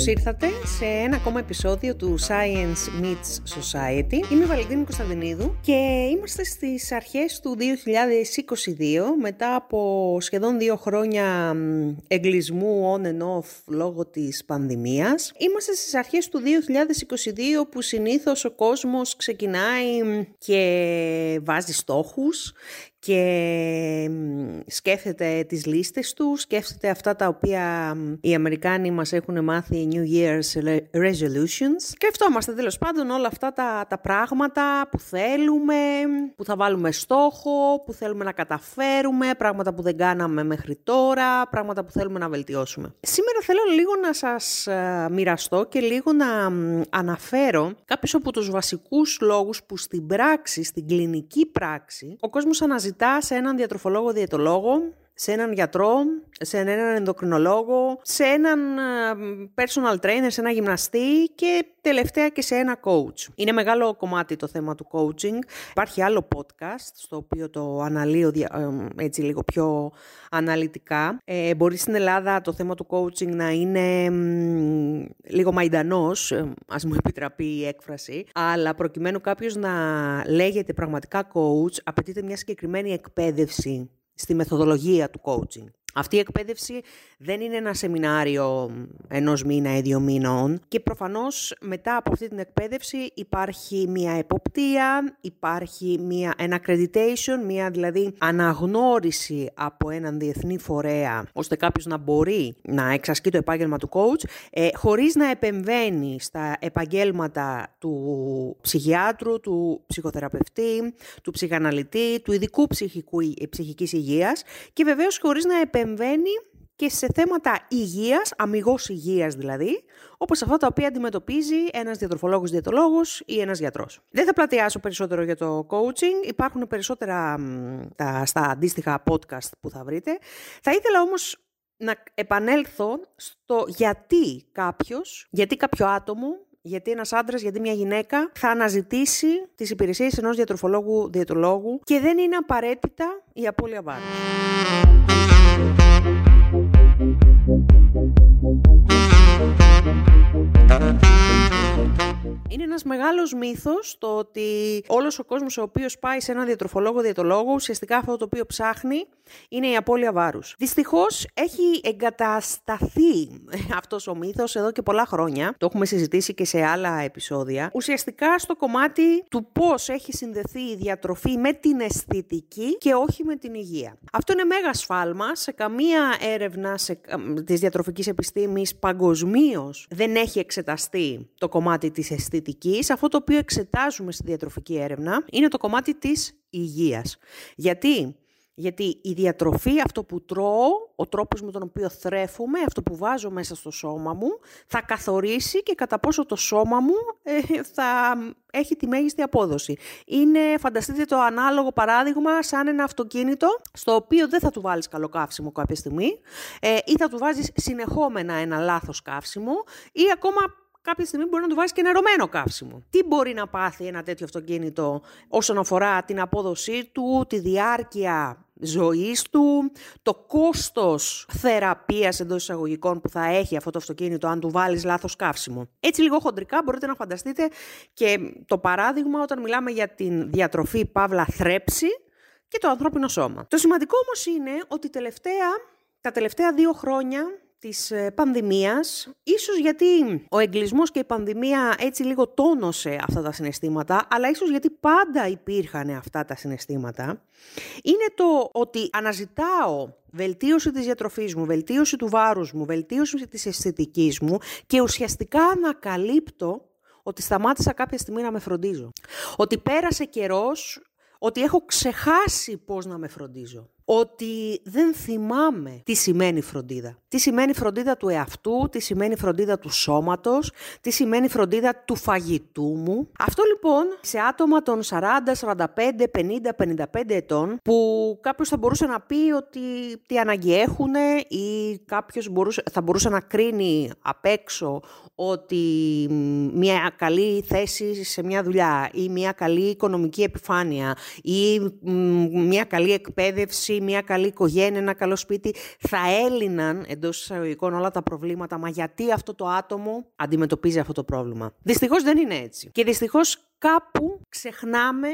Καλώς ήρθατε σε ένα ακόμα επεισόδιο του Science Meets Society. Είμαι η Βαλεντίνη Κωνσταντινίδου και είμαστε στις αρχές του 2022 μετά από σχεδόν δύο χρόνια εγκλισμού on and off λόγω της πανδημίας. Είμαστε στις αρχές του 2022 που συνήθως ο κόσμος ξεκινάει και βάζει στόχους και σκέφτεται τις λίστες τους, σκέφτεται αυτά τα οποία οι Αμερικάνοι μας έχουν μάθει New Year's Resolutions. Σκεφτόμαστε τέλος πάντων όλα αυτά τα, τα πράγματα που θέλουμε, που θα βάλουμε στόχο, που θέλουμε να καταφέρουμε, πράγματα που δεν κάναμε μέχρι τώρα, πράγματα που θέλουμε να βελτιώσουμε. Σήμερα θέλω λίγο να σας ε, μοιραστώ και λίγο να αναφέρω κάποιους από τους βασικούς λόγους που στην πράξη, στην κλινική πράξη, ο κόσμος αναζητά σε έναν διατροφολόγο διαιτολόγο σε έναν γιατρό, σε έναν ενδοκρινολόγο, σε έναν ε, personal trainer, σε ένα γυμναστή και τελευταία και σε ένα coach. Είναι μεγάλο κομμάτι το θέμα του coaching. Υπάρχει άλλο podcast στο οποίο το αναλύω ε, έτσι λίγο πιο αναλυτικά. Ε, μπορεί στην Ελλάδα το θέμα του coaching να είναι λίγο μαϊντανός, ε, ας μου επιτραπεί η έκφραση, αλλά προκειμένου κάποιος να λέγεται πραγματικά coach, απαιτείται μια συγκεκριμένη εκπαίδευση στη μεθοδολογία του coaching. Αυτή η εκπαίδευση δεν είναι ένα σεμινάριο ενός μήνα ή δύο μήνων και προφανώς μετά από αυτή την εκπαίδευση υπάρχει μια εποπτεία, υπάρχει μια, ένα accreditation, μια δηλαδή αναγνώριση από έναν διεθνή φορέα ώστε κάποιος να μπορεί να εξασκεί το επάγγελμα του coach ε, χωρίς να επεμβαίνει στα επαγγέλματα του ψυχιάτρου, του ψυχοθεραπευτή, του ψυχαναλυτή, του ειδικού ψυχικού, ψυχικής υγείας και βεβαίως χωρίς να επεμβαίνει επεμβαίνει και σε θέματα υγείας, αμυγός υγείας δηλαδή, όπως αυτά τα οποία αντιμετωπίζει ένας διατροφολόγος, διαιτολόγος ή ένας γιατρός. Δεν θα πλατιάσω περισσότερο για το coaching, υπάρχουν περισσότερα τα, στα αντίστοιχα podcast που θα βρείτε. Θα ήθελα όμως να επανέλθω στο γιατί κάποιος, γιατί κάποιο άτομο γιατί ένας άντρας, γιατί μια γυναίκα θα αναζητήσει τις υπηρεσίες ενός διατροφολόγου, διαιτολόγου και δεν είναι απαραίτητα η απώλεια βάρους. Είναι ένας μεγάλος μύθος το ότι όλος ο κόσμος ο οποίος πάει σε έναν διατροφολόγο διατολόγο ουσιαστικά αυτό το οποίο ψάχνει είναι η απώλεια βάρους. Δυστυχώς έχει εγκατασταθεί αυτός ο μύθος εδώ και πολλά χρόνια. Το έχουμε συζητήσει και σε άλλα επεισόδια. Ουσιαστικά στο κομμάτι του πώς έχει συνδεθεί η διατροφή με την αισθητική και όχι με την υγεία. Αυτό είναι μέγας σφάλμα. Σε καμία έρευνα σε, της διατροφικής επιστήμης παγκοσμίως δεν έχει εξεταστεί το κομμάτι της αισθητικής. Αυτό το οποίο εξετάζουμε στη διατροφική έρευνα είναι το κομμάτι της υγείας. Γιατί; Γιατί η διατροφή, αυτό που τρώω, ο τρόπος με τον οποίο θρέφουμε, αυτό που βάζω μέσα στο σώμα μου, θα καθορίσει και κατά πόσο το σώμα μου ε, θα έχει τη μέγιστη απόδοση. Είναι, φανταστείτε το ανάλογο παράδειγμα, σαν ένα αυτοκίνητο, στο οποίο δεν θα του βάλεις καλό καύσιμο κάποια στιγμή, ε, ή θα του βάζεις συνεχόμενα ένα λάθος καύσιμο, ή ακόμα κάποια στιγμή μπορεί να του βάζει και νερωμένο καύσιμο. Τι μπορεί να πάθει ένα τέτοιο αυτοκίνητο όσον αφορά την απόδοσή του, τη διάρκεια ζωής του, το κόστος θεραπείας εντός εισαγωγικών που θα έχει αυτό το αυτοκίνητο αν του βάλεις λάθος καύσιμο. Έτσι λίγο χοντρικά μπορείτε να φανταστείτε και το παράδειγμα όταν μιλάμε για την διατροφή παύλα θρέψη και το ανθρώπινο σώμα. Το σημαντικό όμως είναι ότι τελευταία, τα τελευταία δύο χρόνια της ε, πανδημίας, ίσως γιατί ο εγκλισμός και η πανδημία έτσι λίγο τόνωσε αυτά τα συναισθήματα, αλλά ίσως γιατί πάντα υπήρχαν αυτά τα συναισθήματα, είναι το ότι αναζητάω βελτίωση της διατροφής μου, βελτίωση του βάρους μου, βελτίωση της αισθητικής μου και ουσιαστικά ανακαλύπτω ότι σταμάτησα κάποια στιγμή να με φροντίζω. Ότι πέρασε καιρός, ότι έχω ξεχάσει πώς να με φροντίζω ότι δεν θυμάμαι τι σημαίνει φροντίδα. Τι σημαίνει φροντίδα του εαυτού, τι σημαίνει φροντίδα του σώματος, τι σημαίνει φροντίδα του φαγητού μου. Αυτό λοιπόν σε άτομα των 40, 45, 50, 55 ετών που κάποιος θα μπορούσε να πει ότι τι ανάγκη έχουν ή κάποιος θα μπορούσε να κρίνει απ' έξω ότι μια καλή θέση σε μια δουλειά ή μια καλή οικονομική επιφάνεια ή μια καλή εκπαίδευση ζωή, μια καλή οικογένεια, ένα καλό σπίτι, θα έλυναν εντός εισαγωγικών όλα τα προβλήματα. Μα γιατί αυτό το άτομο αντιμετωπίζει αυτό το πρόβλημα; Δυστυχώς δεν είναι έτσι. Και δυστυχώς κάπου ξεχνάμε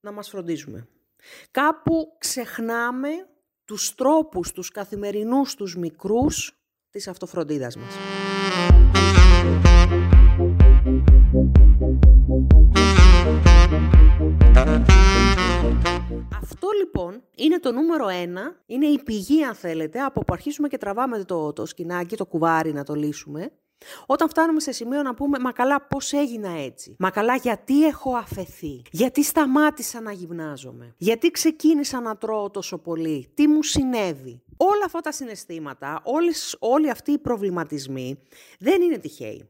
να μας φροντίζουμε. Κάπου ξεχνάμε τους τρόπους, τους καθημερινούς, τους μικρούς της αυτοφροντίδας μας. Είναι το νούμερο ένα, είναι η πηγή αν θέλετε, από που αρχίσουμε και τραβάμε το, το σκηνάκι, το κουβάρι να το λύσουμε. Όταν φτάνουμε σε σημείο να πούμε «Μα καλά πώς έγινα έτσι», «Μα καλά γιατί έχω αφαιθεί», «Γιατί σταμάτησα να γυμνάζομαι», «Γιατί ξεκίνησα να τρώω τόσο πολύ», «Τι μου συνέβη». Όλα αυτά τα συναισθήματα, όλες, όλοι αυτοί οι προβληματισμοί δεν είναι τυχαίοι.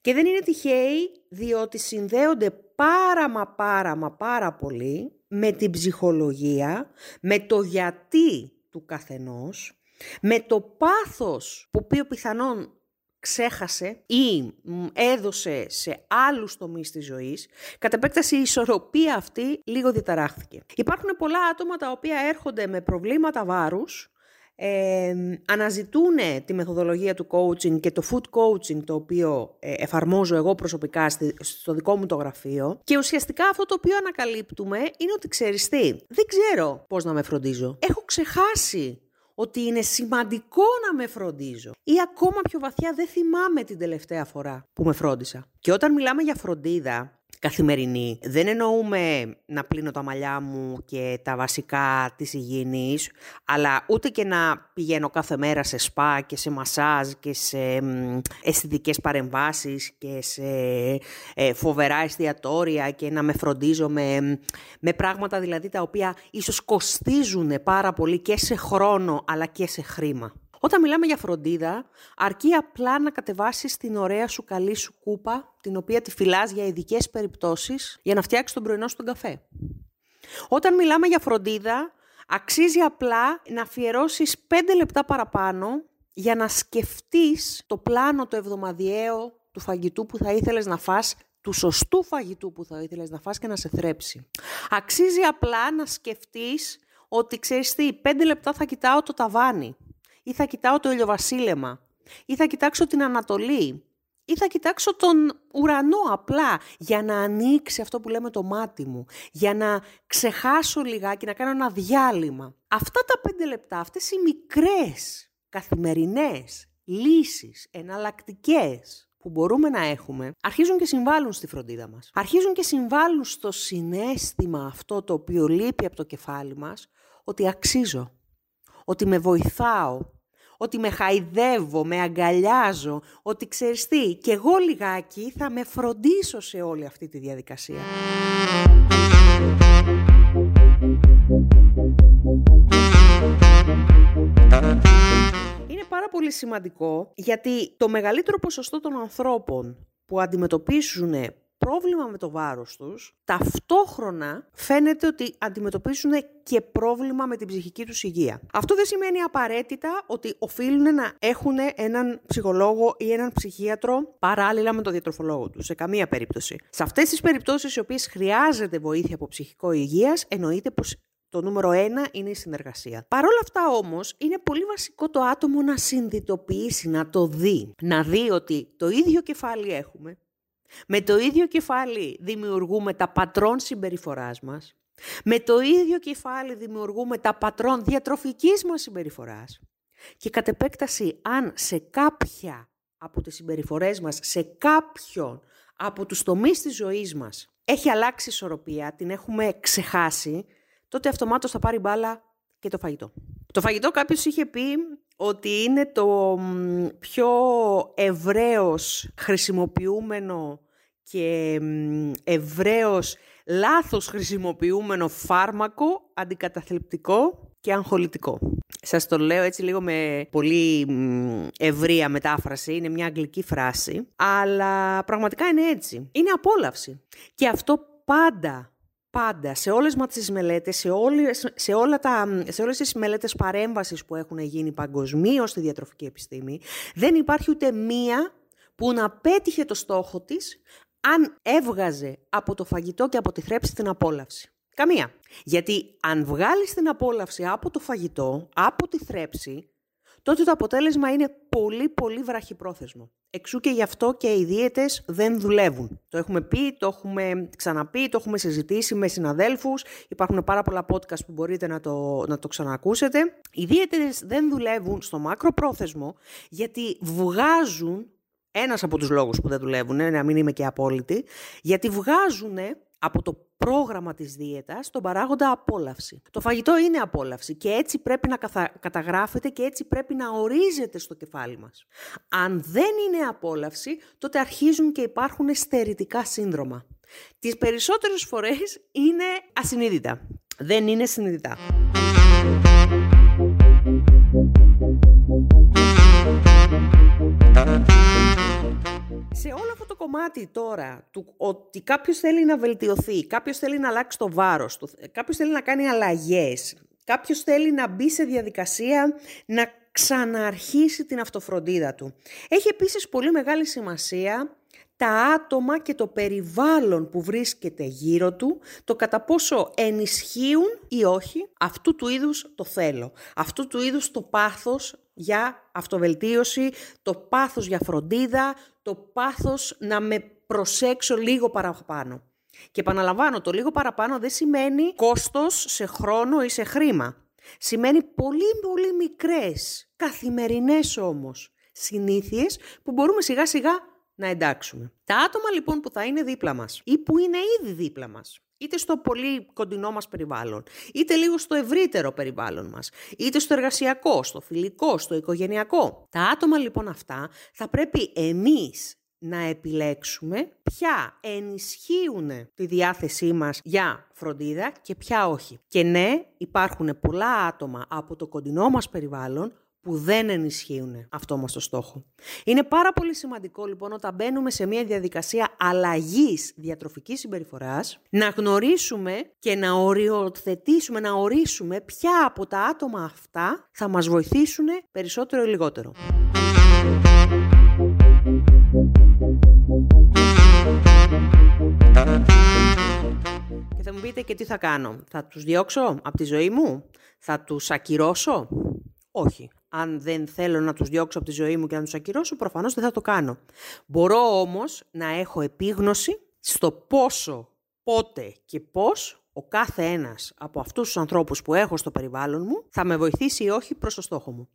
Και δεν είναι τυχαίοι διότι συνδέονται πάρα μα πάρα μα πάρα πολύ με την ψυχολογία, με το γιατί του καθενός, με το πάθος που οποίο πιθανόν ξέχασε ή έδωσε σε άλλους τομείς της ζωής, κατ' επέκταση η ισορροπία αυτή λίγο διαταράχθηκε. Υπάρχουν πολλά άτομα τα οποία έρχονται με προβλήματα βάρους, ε, αναζητούν τη μεθοδολογία του coaching και το food coaching το οποίο ε, εφαρμόζω εγώ προσωπικά στο δικό μου το γραφείο και ουσιαστικά αυτό το οποίο ανακαλύπτουμε είναι ότι ξέρεις τι, δεν ξέρω πώς να με φροντίζω. Έχω ξεχάσει ότι είναι σημαντικό να με φροντίζω. Ή ακόμα πιο βαθιά δεν θυμάμαι την τελευταία φορά που με φρόντισα. Και όταν μιλάμε για φροντίδα, καθημερινή. Δεν εννοούμε να πλύνω τα μαλλιά μου και τα βασικά της υγιεινής, αλλά ούτε και να πηγαίνω κάθε μέρα σε σπα και σε μασάζ και σε αισθητικές παρεμβάσεις και σε ε, φοβερά εστιατόρια και να με φροντίζω με, με πράγματα δηλαδή τα οποία ίσως κοστίζουν πάρα πολύ και σε χρόνο αλλά και σε χρήμα. Όταν μιλάμε για φροντίδα, αρκεί απλά να κατεβάσεις την ωραία σου καλή σου κούπα, την οποία τη φυλάς για ειδικές περιπτώσεις, για να φτιάξεις τον πρωινό σου τον καφέ. Όταν μιλάμε για φροντίδα, αξίζει απλά να αφιερώσεις 5 λεπτά παραπάνω για να σκεφτείς το πλάνο το εβδομαδιαίο του φαγητού που θα ήθελες να φας του σωστού φαγητού που θα ήθελες να φας και να σε θρέψει. Αξίζει απλά να σκεφτείς ότι ξέρεις τι, πέντε λεπτά θα κοιτάω το ταβάνι ή θα κοιτάω το ηλιοβασίλεμα, ή θα κοιτάξω την Ανατολή, ή θα κοιτάξω τον ουρανό απλά για να ανοίξει αυτό που λέμε το μάτι μου, για να ξεχάσω λιγάκι, να κάνω ένα διάλειμμα. Αυτά τα πέντε λεπτά, αυτές οι μικρές καθημερινές λύσεις, εναλλακτικές που μπορούμε να έχουμε, αρχίζουν και συμβάλλουν στη φροντίδα μας. Αρχίζουν και συμβάλλουν στο συνέστημα αυτό το οποίο λείπει από το κεφάλι μας, ότι αξίζω, ότι με βοηθάω, ότι με χαϊδεύω, με αγκαλιάζω, ότι ξέρεις τι, και εγώ λιγάκι θα με φροντίσω σε όλη αυτή τη διαδικασία. Είναι πάρα πολύ σημαντικό γιατί το μεγαλύτερο ποσοστό των ανθρώπων που αντιμετωπίσουν πρόβλημα με το βάρος τους, ταυτόχρονα φαίνεται ότι αντιμετωπίζουν και πρόβλημα με την ψυχική τους υγεία. Αυτό δεν σημαίνει απαραίτητα ότι οφείλουν να έχουν έναν ψυχολόγο ή έναν ψυχίατρο παράλληλα με τον διατροφολόγο τους, σε καμία περίπτωση. Σε αυτές τις περιπτώσεις οι οποίες χρειάζεται βοήθεια από ψυχικό υγείας, εννοείται πως το νούμερο ένα είναι η συνεργασία. Παρ' όλα αυτά όμως είναι πολύ βασικό το άτομο να συνειδητοποιήσει, να το δει. Να δει ότι το ίδιο κεφάλι έχουμε, με το ίδιο κεφάλι δημιουργούμε τα πατρόν συμπεριφοράς μας. Με το ίδιο κεφάλι δημιουργούμε τα πατρόν διατροφικής μας συμπεριφοράς. Και κατ' επέκταση, αν σε κάποια από τις συμπεριφορές μας, σε κάποιον από τους τομείς της ζωής μας έχει αλλάξει η ισορροπία, την έχουμε ξεχάσει, τότε αυτομάτως θα πάρει μπάλα και το φαγητό. Το φαγητό κάποιος είχε πει ότι είναι το πιο ευρέως χρησιμοποιούμενο και ευρέως λάθος χρησιμοποιούμενο φάρμακο, αντικαταθλιπτικό και αγχολητικό. Σας το λέω έτσι λίγο με πολύ ευρία μετάφραση, είναι μια αγγλική φράση, αλλά πραγματικά είναι έτσι. Είναι απόλαυση. Και αυτό πάντα πάντα, σε όλες μας τις μελέτες, σε, όλες, σε, όλα τα, σε όλες τις μελέτες παρέμβασης που έχουν γίνει παγκοσμίως στη διατροφική επιστήμη, δεν υπάρχει ούτε μία που να πέτυχε το στόχο της αν έβγαζε από το φαγητό και από τη θρέψη την απόλαυση. Καμία. Γιατί αν βγάλεις την απόλαυση από το φαγητό, από τη θρέψη, τότε το αποτέλεσμα είναι πολύ πολύ βραχυπρόθεσμο. Εξού και γι' αυτό και οι δίαιτες δεν δουλεύουν. Το έχουμε πει, το έχουμε ξαναπεί, το έχουμε συζητήσει με συναδέλφους. Υπάρχουν πάρα πολλά podcast που μπορείτε να το, να το ξανακούσετε. Οι δίαιτες δεν δουλεύουν στο μακροπρόθεσμο γιατί βγάζουν ένας από τους λόγους που δεν δουλεύουν, να μην είμαι και απόλυτη, γιατί βγάζουν από το πρόγραμμα της δίαιτας τον παράγοντα απόλαυση. Το φαγητό είναι απόλαυση και έτσι πρέπει να καταγράφεται και έτσι πρέπει να ορίζεται στο κεφάλι μας. Αν δεν είναι απόλαυση, τότε αρχίζουν και υπάρχουν στερητικά σύνδρομα. Τις περισσότερες φορές είναι ασυνείδητα. Δεν είναι συνειδητά. Σε όλο αυτό το κομμάτι τώρα, του ότι κάποιος θέλει να βελτιωθεί, κάποιος θέλει να αλλάξει το βάρος του, κάποιος θέλει να κάνει αλλαγές, κάποιος θέλει να μπει σε διαδικασία να ξαναρχίσει την αυτοφροντίδα του. Έχει επίσης πολύ μεγάλη σημασία τα άτομα και το περιβάλλον που βρίσκεται γύρω του, το κατά πόσο ενισχύουν ή όχι αυτού του είδους το θέλω, αυτού του είδους το πάθος για αυτοβελτίωση, το πάθος για φροντίδα, το πάθος να με προσέξω λίγο παραπάνω. Και επαναλαμβάνω, το λίγο παραπάνω δεν σημαίνει κόστος σε χρόνο ή σε χρήμα. Σημαίνει πολύ πολύ μικρές, καθημερινές όμως, συνήθειες που μπορούμε σιγά σιγά να εντάξουμε. Τα άτομα λοιπόν που θα είναι δίπλα μας ή που είναι ήδη δίπλα μας, είτε στο πολύ κοντινό μας περιβάλλον, είτε λίγο στο ευρύτερο περιβάλλον μας, είτε στο εργασιακό, στο φιλικό, στο οικογενειακό. Τα άτομα λοιπόν αυτά θα πρέπει εμείς να επιλέξουμε ποια ενισχύουν τη διάθεσή μας για φροντίδα και ποια όχι. Και ναι, υπάρχουν πολλά άτομα από το κοντινό μας περιβάλλον που δεν ενισχύουν αυτό μας το στόχο. Είναι πάρα πολύ σημαντικό λοιπόν όταν μπαίνουμε σε μια διαδικασία αλλαγής διατροφικής συμπεριφοράς να γνωρίσουμε και να οριοθετήσουμε, να ορίσουμε ποια από τα άτομα αυτά θα μας βοηθήσουν περισσότερο ή λιγότερο. Και θα μου πείτε και τι θα κάνω. Θα τους διώξω από τη ζωή μου; Θα τους ακυρώσω; Όχι αν δεν θέλω να τους διώξω από τη ζωή μου και να τους ακυρώσω, προφανώς δεν θα το κάνω. Μπορώ όμως να έχω επίγνωση στο πόσο, πότε και πώς ο κάθε ένας από αυτούς τους ανθρώπους που έχω στο περιβάλλον μου θα με βοηθήσει ή όχι προς το στόχο μου.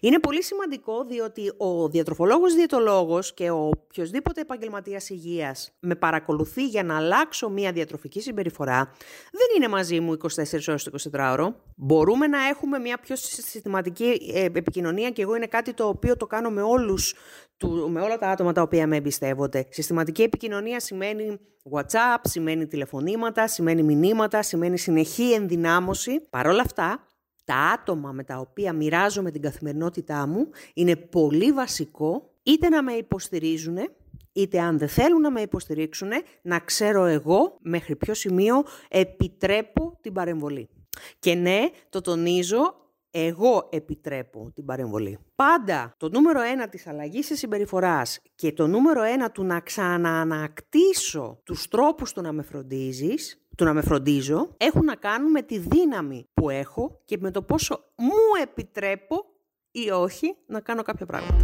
Είναι πολύ σημαντικό διότι ο διατροφολόγος διαιτολόγος και ο οποιοδήποτε επαγγελματίας υγείας με παρακολουθεί για να αλλάξω μια διατροφική συμπεριφορά δεν είναι μαζί μου 24 ώρες το 24 ώρο. Μπορούμε να έχουμε μια πιο συστηματική ε, επικοινωνία και εγώ είναι κάτι το οποίο το κάνω με όλους με όλα τα άτομα τα οποία με εμπιστεύονται. Συστηματική επικοινωνία σημαίνει WhatsApp, σημαίνει τηλεφωνήματα, σημαίνει μηνύματα, σημαίνει συνεχή ενδυνάμωση. Παρ' όλα αυτά, τα άτομα με τα οποία μοιράζομαι την καθημερινότητά μου είναι πολύ βασικό είτε να με υποστηρίζουν, είτε αν δεν θέλουν να με υποστηρίξουν, να ξέρω εγώ μέχρι ποιο σημείο επιτρέπω την παρεμβολή. Και ναι, το τονίζω, εγώ επιτρέπω την παρεμβολή. Πάντα το νούμερο ένα της αλλαγής της συμπεριφοράς και το νούμερο ένα του να ξαναανακτήσω τους τρόπους του να με φροντίζεις του να με φροντίζω έχουν να κάνουν με τη δύναμη που έχω και με το πόσο μου επιτρέπω ή όχι να κάνω κάποια πράγματα.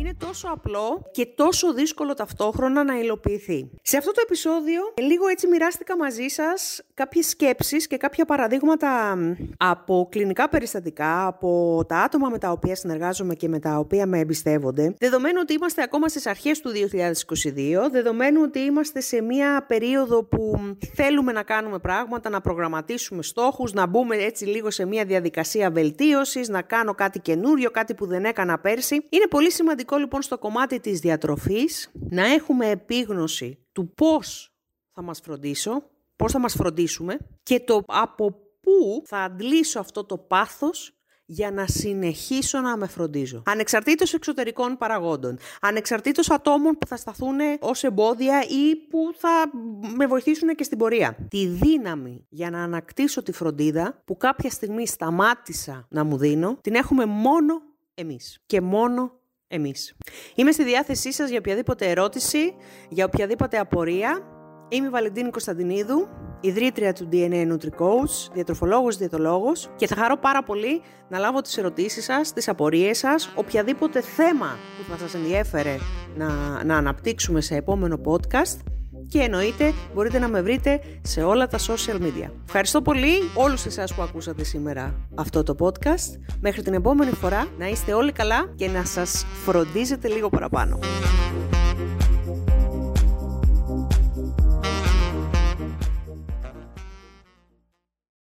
Είναι τόσο απλό και τόσο δύσκολο ταυτόχρονα να υλοποιηθεί. Σε αυτό το επεισόδιο, λίγο έτσι μοιράστηκα μαζί σας κάποιες σκέψεις και κάποια παραδείγματα από κλινικά περιστατικά, από τα άτομα με τα οποία συνεργάζομαι και με τα οποία με εμπιστεύονται. Δεδομένου ότι είμαστε ακόμα στις αρχές του 2022, δεδομένου ότι είμαστε σε μια περίοδο που θέλουμε να κάνουμε πράγματα, να προγραμματίσουμε στόχους, να μπούμε έτσι λίγο σε μια διαδικασία βελτίωσης, να κάνω κάτι καινούριο, κάτι που δεν έκανα πέρσι. Είναι πολύ σημαντικό λοιπόν στο κομμάτι της διατροφής να έχουμε επίγνωση του πώς θα μας φροντίσω, πώς θα μας φροντίσουμε και το από πού θα αντλήσω αυτό το πάθος για να συνεχίσω να με φροντίζω. Ανεξαρτήτως εξωτερικών παραγόντων, ανεξαρτήτως ατόμων που θα σταθούν ως εμπόδια ή που θα με βοηθήσουν και στην πορεία. Τη δύναμη για να ανακτήσω τη φροντίδα που κάποια στιγμή σταμάτησα να μου δίνω, την έχουμε μόνο εμείς και μόνο εμείς. Είμαι στη διάθεσή σας για οποιαδήποτε ερώτηση, για οποιαδήποτε απορία. Είμαι η Βαλεντίνη Κωνσταντινίδου, ιδρύτρια του DNA NutriCoach, διατροφολόγος, διαιτολόγος και θα χαρώ πάρα πολύ να λάβω τις ερωτήσεις σας, τις απορίες σας, οποιαδήποτε θέμα που θα σας ενδιέφερε να, να αναπτύξουμε σε επόμενο podcast και εννοείται μπορείτε να με βρείτε σε όλα τα social media. Ευχαριστώ πολύ όλους εσάς που ακούσατε σήμερα αυτό το podcast. Μέχρι την επόμενη φορά να είστε όλοι καλά και να σας φροντίζετε λίγο παραπάνω.